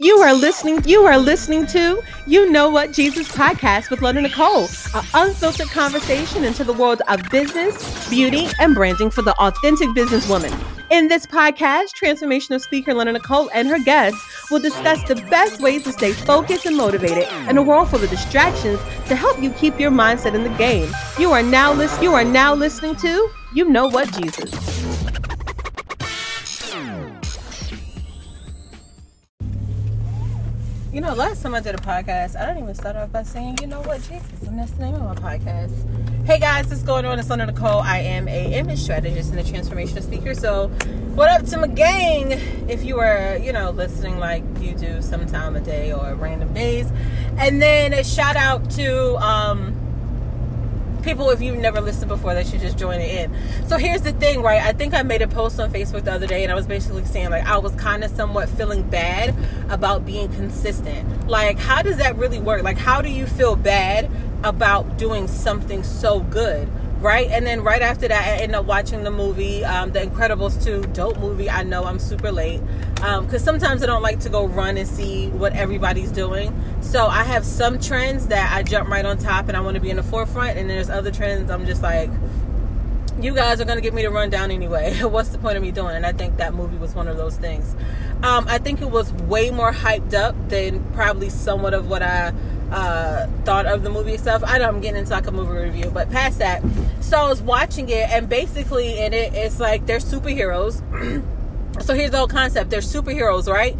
You are listening. You are listening to You Know What Jesus podcast with Londyn Nikole, an unfiltered conversation into the world of business, beauty, and branding for the authentic businesswoman. In this podcast, transformational speaker Londyn Nikole and her guests will discuss the best ways to stay focused and motivated in a world full of distractions to help you keep your mindset in the game. You are now listening. You are now listening to You Know What Jesus. You know, last time I did a podcast, I didn't even start off by saying, you know what, Jesus, and that's the name of my podcast. Hey guys, what's going on? It's Londyn Nikole. I am a image strategist and a transformational speaker. So, what up to my gang? If you are, you know, listening like you do sometime a day or random days, and then a shout out to um, people if you've never listened before that should just join it in. So here's the thing right? I think i made a post on facebook the other day and i was basically saying like i was kind of somewhat feeling bad about being consistent. Like how does that really work? Like how do you feel bad about doing something so good right? And then right after that, I end up watching the movie, um, The Incredibles 2, dope movie. I know I'm super late because um, sometimes I don't like to go run and see what everybody's doing. So I have some trends that I jump right on top and I want to be in the forefront, and there's other trends I'm just like, you guys are going to get me to run down anyway. What's the point of me doing? And I think that movie was one of those things. Um, I think it was way more hyped up than probably somewhat of what I uh, thought of the movie itself. I know I'm getting into like a movie review, but past that, so I was watching it, and basically in it, it's like they're superheroes. so here's the whole concept: they're superheroes, right?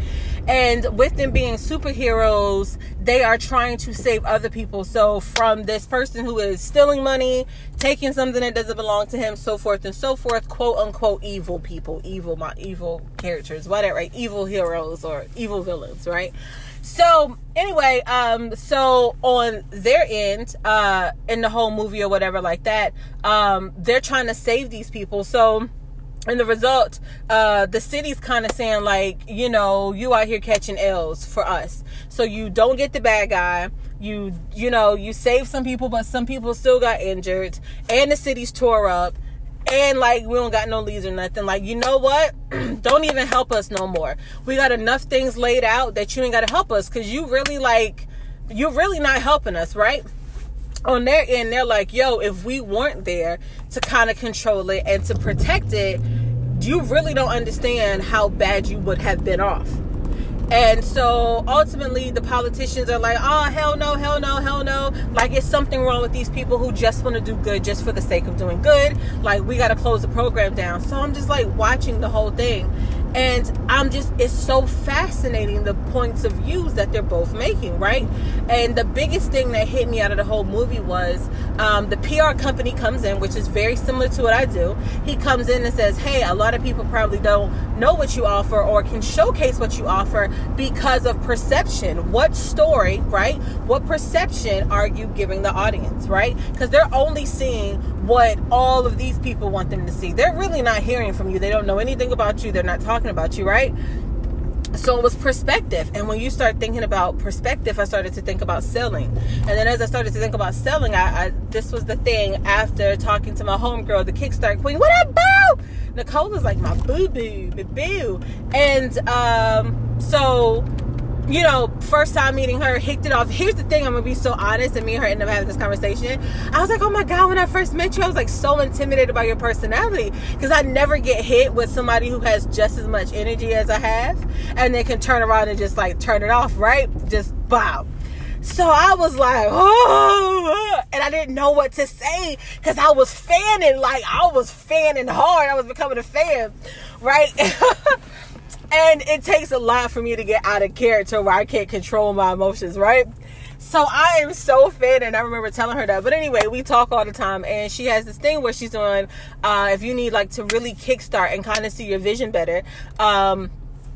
And with them being superheroes, they are trying to save other people. So from this person who is stealing money, taking something that doesn't belong to him, so forth and so forth, quote unquote evil people, evil my evil characters, whatever, right? Evil heroes or evil villains, right? So anyway, um, so on their end, uh, in the whole movie or whatever like that, um, they're trying to save these people. So and the result, uh, the city's kind of saying like, you know, you out here catching L's for us. So you don't get the bad guy. You, you know, you save some people, but some people still got injured, and the city's tore up and like we don't got no leads or nothing. Like, you know what? don't even help us no more. We got enough things laid out that you ain't gotta help us because you really like you're really not helping us, right? On their end, they're like, yo, if we weren't there to kind of control it and to protect it, you really don't understand how bad you would have been off. And so ultimately, the politicians are like, oh, hell no, hell no, hell no. Like, it's something wrong with these people who just want to do good just for the sake of doing good. Like, we got to close the program down. So I'm just like watching the whole thing and i'm just it's so fascinating the points of views that they're both making right? And the biggest thing that hit me out of the whole movie was um, the pr company comes in which is very similar to what i do. He comes in and says hey a lot of people probably don't know what you offer or can showcase what you offer because of perception what story right what perception are you giving the audience right because they're only seeing what all of these people want them to see. They're really not hearing from you. They don't know anything about you. They're not talking about you, right? So it was perspective. And when you start thinking about perspective, I started to think about selling. And then as I started to think about selling, I, I this was the thing after talking to my homegirl, the Kickstart Queen. What up, boo? Nicole is like my boo boo, boo boo. And um, so you know, first time meeting her, hicked it off. Here's the thing, I'm gonna be so honest, and me and her ended up having this conversation. I was like, oh my god, when I first met you, I was like so intimidated by your personality because I never get hit with somebody who has just as much energy as I have, and they can turn around and just like turn it off, right? Just bow. So I was like, oh, and I didn't know what to say because I was fanning, like I was fanning hard. I was becoming a fan, right? And it takes a lot for me to get out of character where I can't control my emotions, right? So I am so fit, and I remember telling her that. But anyway, we talk all the time, and she has this thing where she's doing, uh, if you need like to really kickstart and kind of see your vision better, um,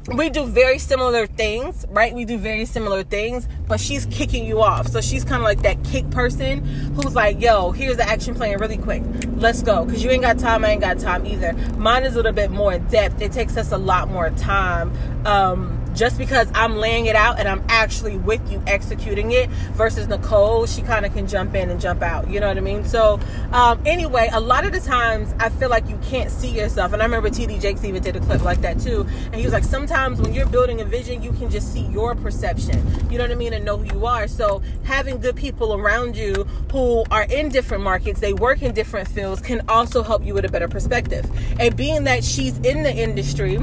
we do very similar things, right? We do very similar things, but she's kicking you off. So she's kind of like that kick person who's like, yo, here's the action plan really quick. Let's go. Because you ain't got time, I ain't got time either. Mine is a little bit more in depth. It takes us a lot more time. Um, just because I'm laying it out and I'm actually with you executing it versus Nicole, she kind of can jump in and jump out. You know what I mean? So, um, anyway, a lot of the times I feel like you can't see yourself. And I remember TD Jakes even did a clip like that too. And he was like, sometimes when you're building a vision, you can just see your perception. You know what I mean? And know who you are. So, having good people around you who are in different markets, they work in different fields, can also help you with a better perspective. And being that she's in the industry,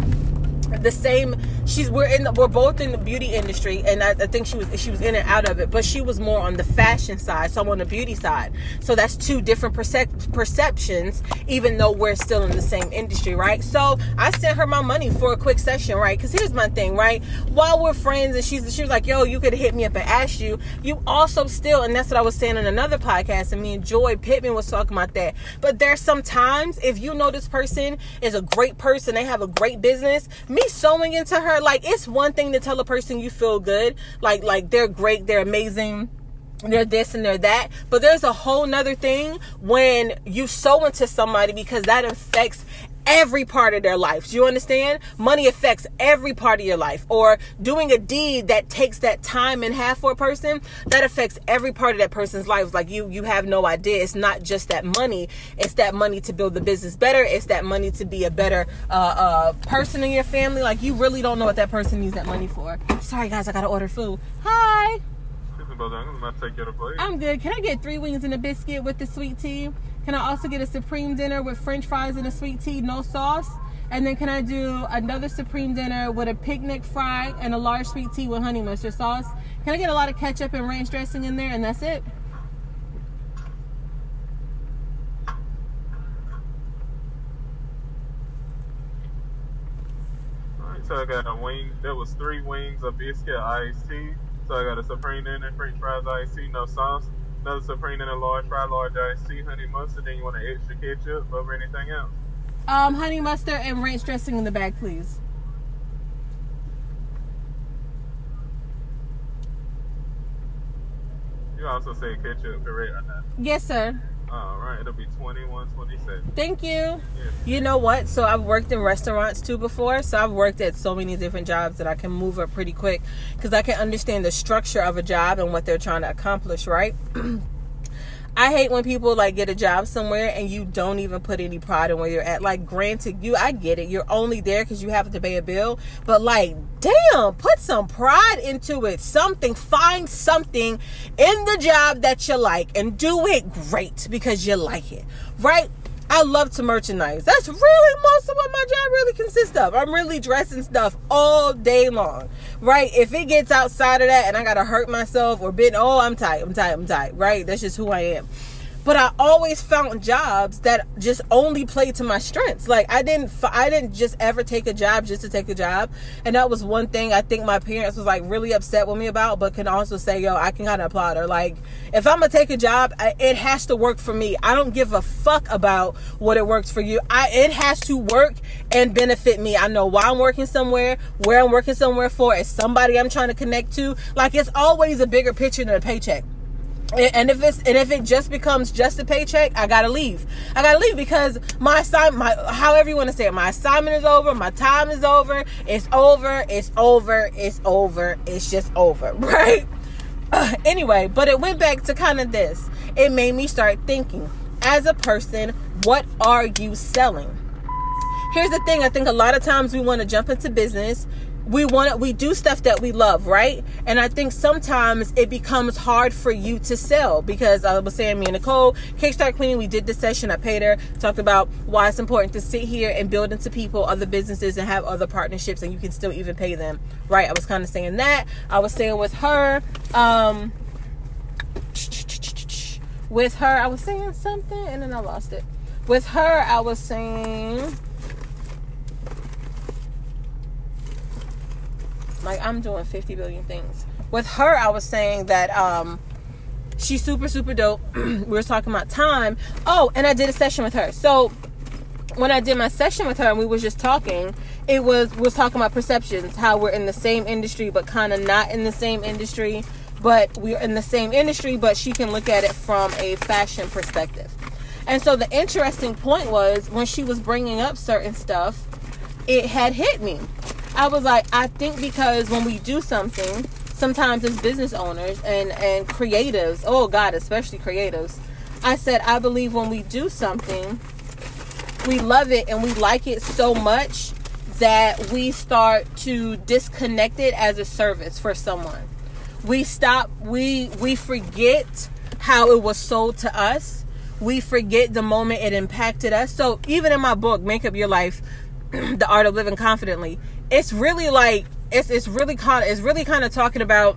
the same she's we're in the, we're both in the beauty industry and I, I, think she was she was in and out of it but she was more on the fashion side so I'm on the beauty side. So that's two different percep- perceptions even though we're still in the same industry right? So I sent her my money for a quick session right? Because here's my thing right? While we're friends and she's she was like yo you could hit me up and ask you. You also still and that's what I was saying in another podcast and me and Joy Pittman was talking about that. But there's sometimes if you know this person is a great person they have a great business me me sewing into her, like it's one thing to tell a person you feel good, like like they're great, they're amazing they're this and they're that. But there's a whole nother thing when you sew into somebody because that affects every part of their life. Do you understand? Money affects every part of your life. Or doing a deed that takes that time and half for a person, that affects every part of that person's life. Like you you have no idea. It's not just that money. It's that money to build the business better. It's that money to be a better uh, uh, person in your family. Like you really don't know what that person needs that money for. Sorry guys, I gotta order food. Hi. I'm good. Can I get three wings and a biscuit with the sweet tea? Can I also get a supreme dinner with french fries and a sweet tea, no sauce? And then can I do another supreme dinner with a picnic fry and a large sweet tea with honey mustard sauce? Can I get a lot of ketchup and ranch dressing in there and that's it? So I got a wing. There was three wings, a biscuit, iced tea. So I got a supreme dinner, French fries, iced tea, no sauce another supreme and a large fry, large iced tea, honey mustard. Then you want an extra ketchup over anything else? Um, honey mustard and ranch dressing in the bag, please. You also say ketchup, correct or not? Yes, sir. It'll be twenty one twenty seven. Thank you. Yes. You know what? So I've worked in restaurants too before. So I've worked at so many different jobs that I can move up pretty quick because I can understand the structure of a job and what they're trying to accomplish, right? I hate when people like get a job somewhere and you don't even put any pride in where you're at. Like, granted, you, I get it. You're only there because you have to pay a bill. But like, damn, put some pride into it. Something, find something in the job that you like and do it great because you like it, right? I love to merchandise. That's really most of what my job really consists of. I'm really dressing stuff all day long, right? If it gets outside of that and I gotta hurt myself or bit, oh, I'm tight, I'm tight, I'm tight, right? That's just who I am but I always found jobs that just only played to my strengths. Like I didn't, I didn't just ever take a job just to take a job, and that was one thing I think my parents was like really upset with me about. But can also say, yo, I can kind of applaud her. Like if I'm gonna take a job, it has to work for me. I don't give a fuck about what it works for you. I it has to work and benefit me. I know why I'm working somewhere, where I'm working somewhere for, is somebody I'm trying to connect to. Like it's always a bigger picture than a paycheck and if it's and if it just becomes just a paycheck, I gotta leave. I gotta leave because my assignment, my however you want to say it, my assignment is over, my time is over, it's over, it's over, it's over, it's just over, right? Uh, anyway, but it went back to kind of this. It made me start thinking, as a person, what are you selling? Here's the thing. I think a lot of times we want to jump into business we want to, we do stuff that we love, right? And I think sometimes it becomes hard for you to sell because I was saying me and Nicole, Kickstart Queen, we did this session. I paid her, talked about why it's important to sit here and build into people, other businesses, and have other partnerships, and you can still even pay them, right? I was kind of saying that. I was saying with her, um, with her, I was saying something and then I lost it. With her, I was saying Like I'm doing 50 billion things. With her, I was saying that um, she's super, super dope. we were talking about time. Oh, and I did a session with her. So when I did my session with her and we was just talking, it was was talking about perceptions, how we're in the same industry but kind of not in the same industry, but we're in the same industry, but she can look at it from a fashion perspective. And so the interesting point was when she was bringing up certain stuff, it had hit me. I was like, I think because when we do something, sometimes as business owners and and creatives, oh God, especially creatives, I said I believe when we do something, we love it and we like it so much that we start to disconnect it as a service for someone. We stop we we forget how it was sold to us. We forget the moment it impacted us. So even in my book, Make Up Your Life, The Art of Living Confidently, it's really like it's it's really kind it's really kind of talking about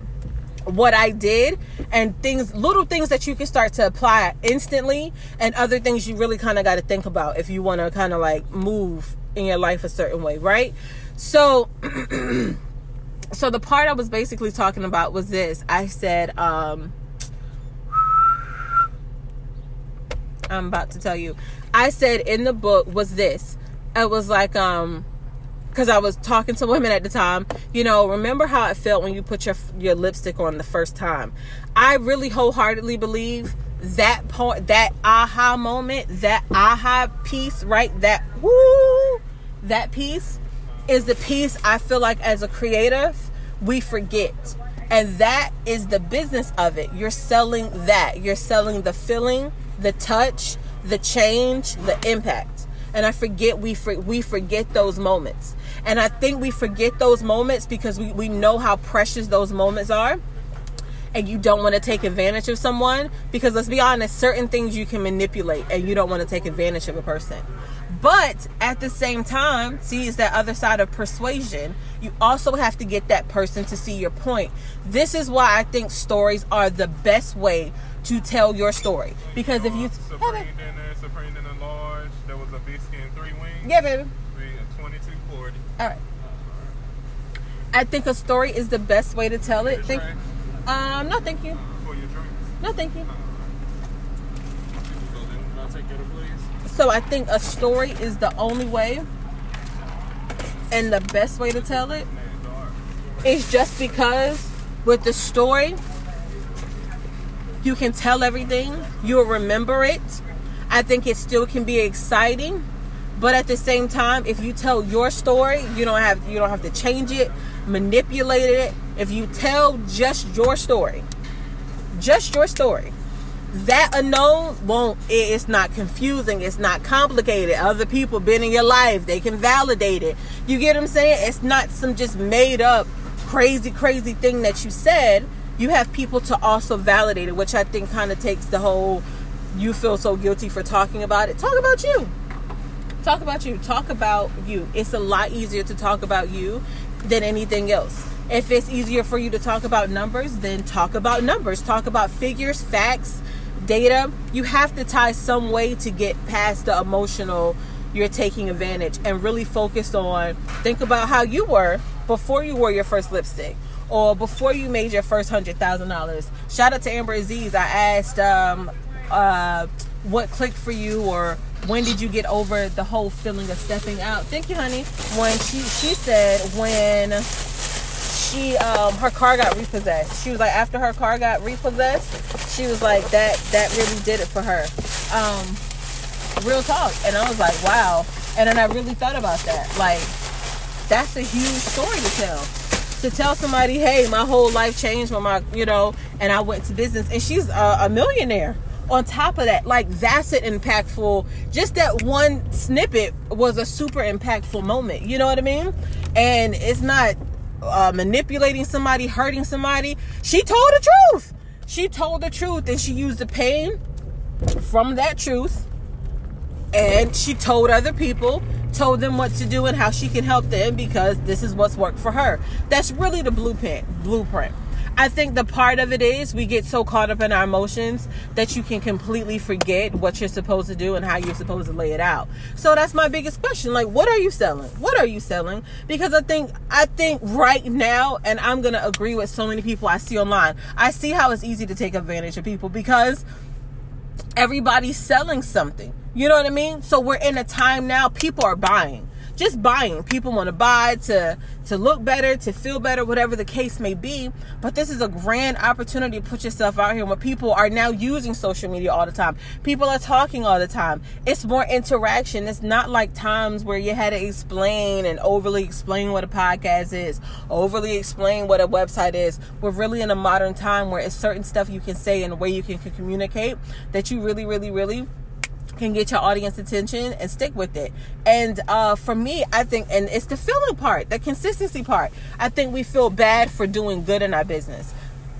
what I did and things little things that you can start to apply instantly and other things you really kind of got to think about if you want to kind of like move in your life a certain way, right? So so the part I was basically talking about was this. I said um I'm about to tell you. I said in the book was this. It was like um because I was talking to women at the time, you know, remember how it felt when you put your your lipstick on the first time. I really wholeheartedly believe that point, that aha moment, that aha piece, right? That woo, that piece is the piece I feel like as a creative we forget. And that is the business of it. You're selling that. You're selling the feeling, the touch, the change, the impact. And I forget we we forget those moments. And I think we forget those moments because we, we know how precious those moments are. And you don't want to take advantage of someone because let's be honest, certain things you can manipulate and you don't want to take advantage of a person. But at the same time, see, it's that other side of persuasion. You also have to get that person to see your point. This is why I think stories are the best way to tell your story. Because if you. Dinner large, there was a biscuit and three wings. Yeah, baby. Twenty-two forty. All right. I think a story is the best way to tell it. Think, um, no, thank you. For your drinks. No, thank you. So then I'll take your please. So I think a story is the only way and the best way to tell it is just because with the story you can tell everything, you'll remember it. I think it still can be exciting, but at the same time, if you tell your story, you don't have you don't have to change it, manipulate it. If you tell just your story, just your story, that unknown won't it's not confusing it's not complicated. Other people been in your life they can validate it. You get what i'm saying? It's not some just made up crazy crazy thing that you said. You have people to also validate it which i think kind of takes the whole you feel so guilty for talking about it talk about you. Talk about you. Talk about you. It's a lot easier to talk about you than anything else. If it's easier for you to talk about numbers then talk about numbers. Talk about figures facts data, you have to tie some way to get past the emotional you're taking advantage and really focus on think about how you were before you wore your first lipstick or before you made your first hundred thousand dollars. Shout out to Amber Aziz. I asked um, uh, what clicked for you or when did you get over the whole feeling of stepping out? Thank you, honey. When she she said when she um her car got repossessed. She was like after her car got repossessed, she was like that that really did it for her. Um real talk. And I was like, wow. And then I really thought about that. Like that's a huge story to tell. To tell somebody, hey, my whole life changed when my, you know, and I went to business, and she's a, a millionaire. On top of that, like that's an impactful. Just that one snippet was a super impactful moment. You know what I mean? And it's not uh, manipulating somebody, hurting somebody. She told the truth. She told the truth and she used the pain from that truth and she told other people, told them what to do and how she can help them because this is what's worked for her. That's really the blueprint. Blueprint. I think the part of it is we get so caught up in our emotions that you can completely forget what you're supposed to do and how you're supposed to lay it out. So that's my biggest question. Like, what are you selling? What are you selling? Because I think, I think right now, and I'm going to agree with so many people I see online, I see how it's easy to take advantage of people because everybody's selling something. You know what I mean? So we're in a time now, people are buying. Just buying. People want to buy to to look better, to feel better, whatever the case may be. But this is a grand opportunity to put yourself out here when people are now using social media all the time. People are talking all the time. It's more interaction. It's not like times where you had to explain and overly explain what a podcast is, overly explain what a website is. We're really in a modern time where it's certain stuff you can say and a way you can, can communicate that you really, really, really can get your audience attention and stick with it. And uh, for me, I think, and it's the feeling part, the consistency part. I think we feel bad for doing good in our business.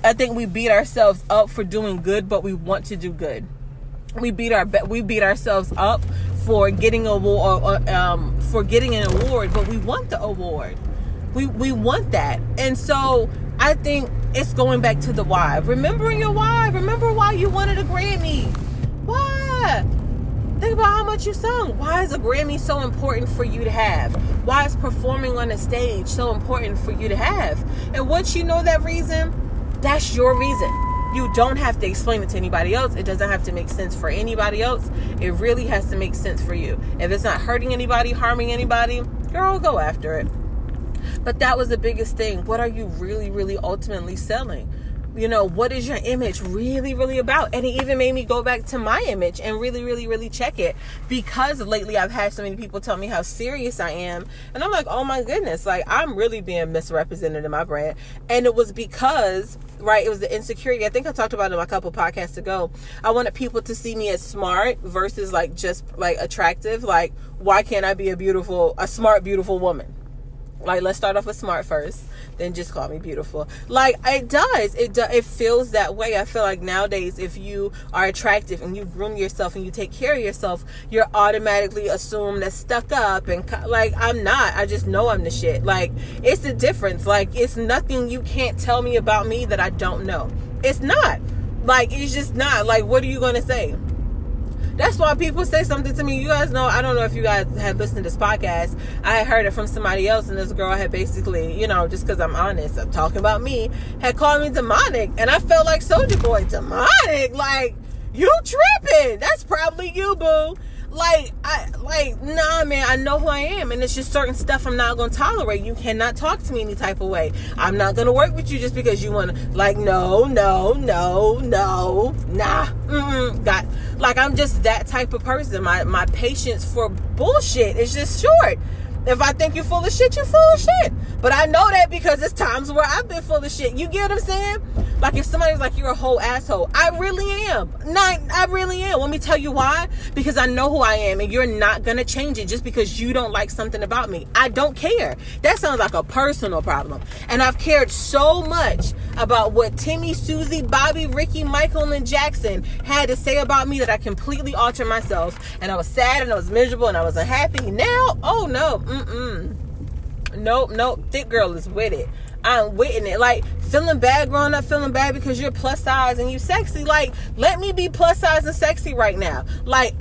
I think we beat ourselves up for doing good, but we want to do good. We beat our we beat ourselves up for getting a award, um, for getting an award, but we want the award. We we want that, and so I think it's going back to the why. Remembering your why. Remember why you wanted a Grammy. Why? Think about how much you sung. Why is a Grammy so important for you to have? Why is performing on a stage so important for you to have? And once you know that reason, that's your reason. You don't have to explain it to anybody else. It doesn't have to make sense for anybody else. It really has to make sense for you. If it's not hurting anybody, harming anybody, girl, go after it. But that was the biggest thing. What are you really, really ultimately selling? You know, what is your image really, really about? And it even made me go back to my image and really, really, really check it because lately I've had so many people tell me how serious I am. And I'm like, oh my goodness, like I'm really being misrepresented in my brand. And it was because, right, it was the insecurity. I think I talked about it a couple podcasts ago. I wanted people to see me as smart versus like just like attractive. Like, why can't I be a beautiful, a smart, beautiful woman? Like, let's start off with smart first, then just call me beautiful. Like, it does. It do, it feels that way. I feel like nowadays, if you are attractive and you groom yourself and you take care of yourself, you're automatically assumed as stuck up and like I'm not. I just know I'm the shit. Like, it's the difference. Like, it's nothing you can't tell me about me that I don't know. It's not. Like, it's just not. Like, what are you gonna say? That's why people say something to me. You guys know, I don't know if you guys had listened to this podcast. I heard it from somebody else, and this girl had basically, you know, just because I'm honest, I'm talking about me, had called me demonic. And I felt like Soldier Boy, demonic? Like, you tripping. That's probably you, boo like I like nah man I know who I am and it's just certain stuff I'm not gonna tolerate. You cannot talk to me any type of way. I'm not gonna work with you just because you wanna like no, no, no, no, nah. Mm-mm, got like I'm just that type of person. My my patience for bullshit is just short. If I think you're full of shit, you're full of shit. But I know that because it's times where I've been full of shit. You get what I'm saying? Like if somebody's like, you're a whole asshole, I really am. Not, I really am. Let me tell you why. Because I know who I am and you're not going to change it just because you don't like something about me. I don't care. That sounds like a personal problem. And I've cared so much about what Timmy, Susie, Bobby, Ricky, Michael, and Jackson had to say about me that I completely altered myself. And I was sad and I was miserable and I was unhappy. Now, oh no, mm-mm. Nope, nope. Thick girl is with it. I'm witnessing it. Like feeling bad growing up, feeling bad because you're plus size and you sexy. Like, let me be plus size and sexy right now. Like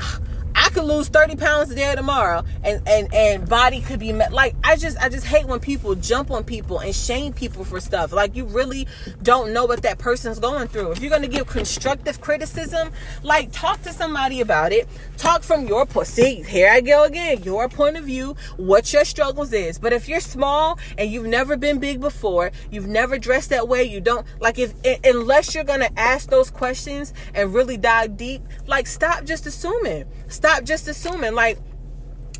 I could lose 30 pounds today or tomorrow and, and, and body could be met. Like, I just, I just hate when people jump on people and shame people for stuff. Like, you really don't know what that person's going through. If you're going to give constructive criticism, like, talk to somebody about it. Talk from your point. See, here I go again. Your point of view, what your struggles is. But if you're small and you've never been big before, you've never dressed that way, you don't, like, if, unless you're going to ask those questions and really dive deep, like, stop just assuming. Stop just assuming. Like,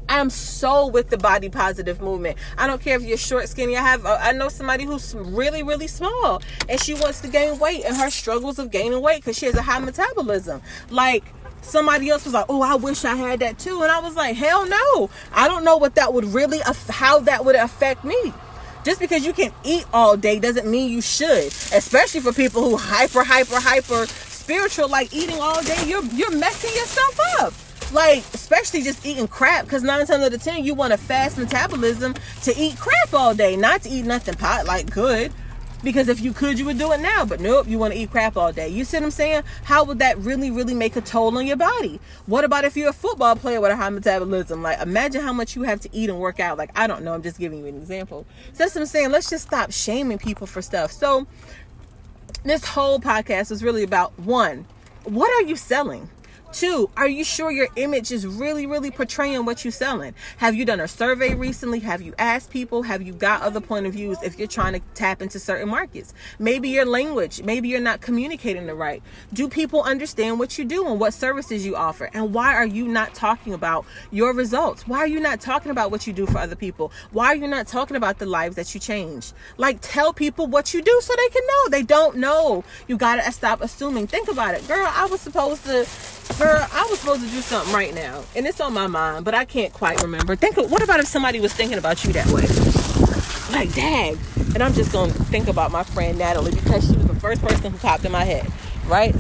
I'm so with the body positive movement. I don't care if you're short, skinny. I have, uh, I know somebody who's really, really small and she wants to gain weight and her struggles of gaining weight because she has a high metabolism. Like, somebody else was like, "Oh, I wish I had that too," and I was like, "Hell no! I don't know what that would really, how that would affect me." Just because you can eat all day doesn't mean you should, especially for people who hyper, hyper, hyper spiritual, like eating all day. You're you're messing yourself up like especially just eating crap because nine times out of ten you want a fast metabolism to eat crap all day. Not to eat nothing pot like good. Because if you could you would do it now but nope you want to eat crap all day. You see what i'm saying? How would that really really make a toll on your body? What about if you're a football player with a high metabolism? Like imagine how much you have to eat and work out. Like i don't know i'm just giving you an example. So that's what i'm saying let's just stop shaming people for stuff. So this whole podcast is really about one what are you selling Two, are you sure your image is really, really portraying what you're selling? Have you done a survey recently? Have you asked people? Have you got other point of views if you're trying to tap into certain markets? Maybe your language, maybe you're not communicating the right. Do people understand what you do and what services you offer? And why are you not talking about your results? Why are you not talking about what you do for other people? Why are you not talking about the lives that you change? Like, tell people what you do so they can know. They don't know. You gotta stop assuming. Think about it. Girl, I was supposed to girl, I was supposed to do something right now. And it's on my mind, but I can't quite remember. Think what about if somebody was thinking about you that way? Like, dang. And I'm just gonna think about my friend Natalie because she was the first person who popped in my head, right?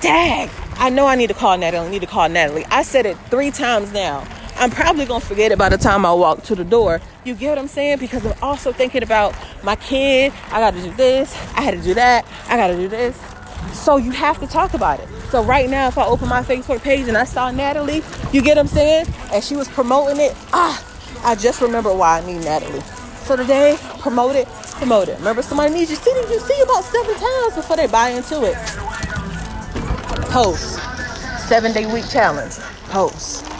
Dang. I know I need to call Natalie. I need to call Natalie. I said it three times now. I'm probably gonna forget it by the time I walk to the door. You get what I'm saying? Because I'm also thinking about my kid. I gotta do this. I had to do that. I gotta do this. So you have to talk about it. So right now, if I open my Facebook page and I saw Natalie, you get what I'm saying? And she was promoting it. Ah, I just remember why I need Natalie. So today, promote it, promote it. Remember, somebody needs you. See, you see about seven times before they buy into it. Post. Seven day week challenge. Post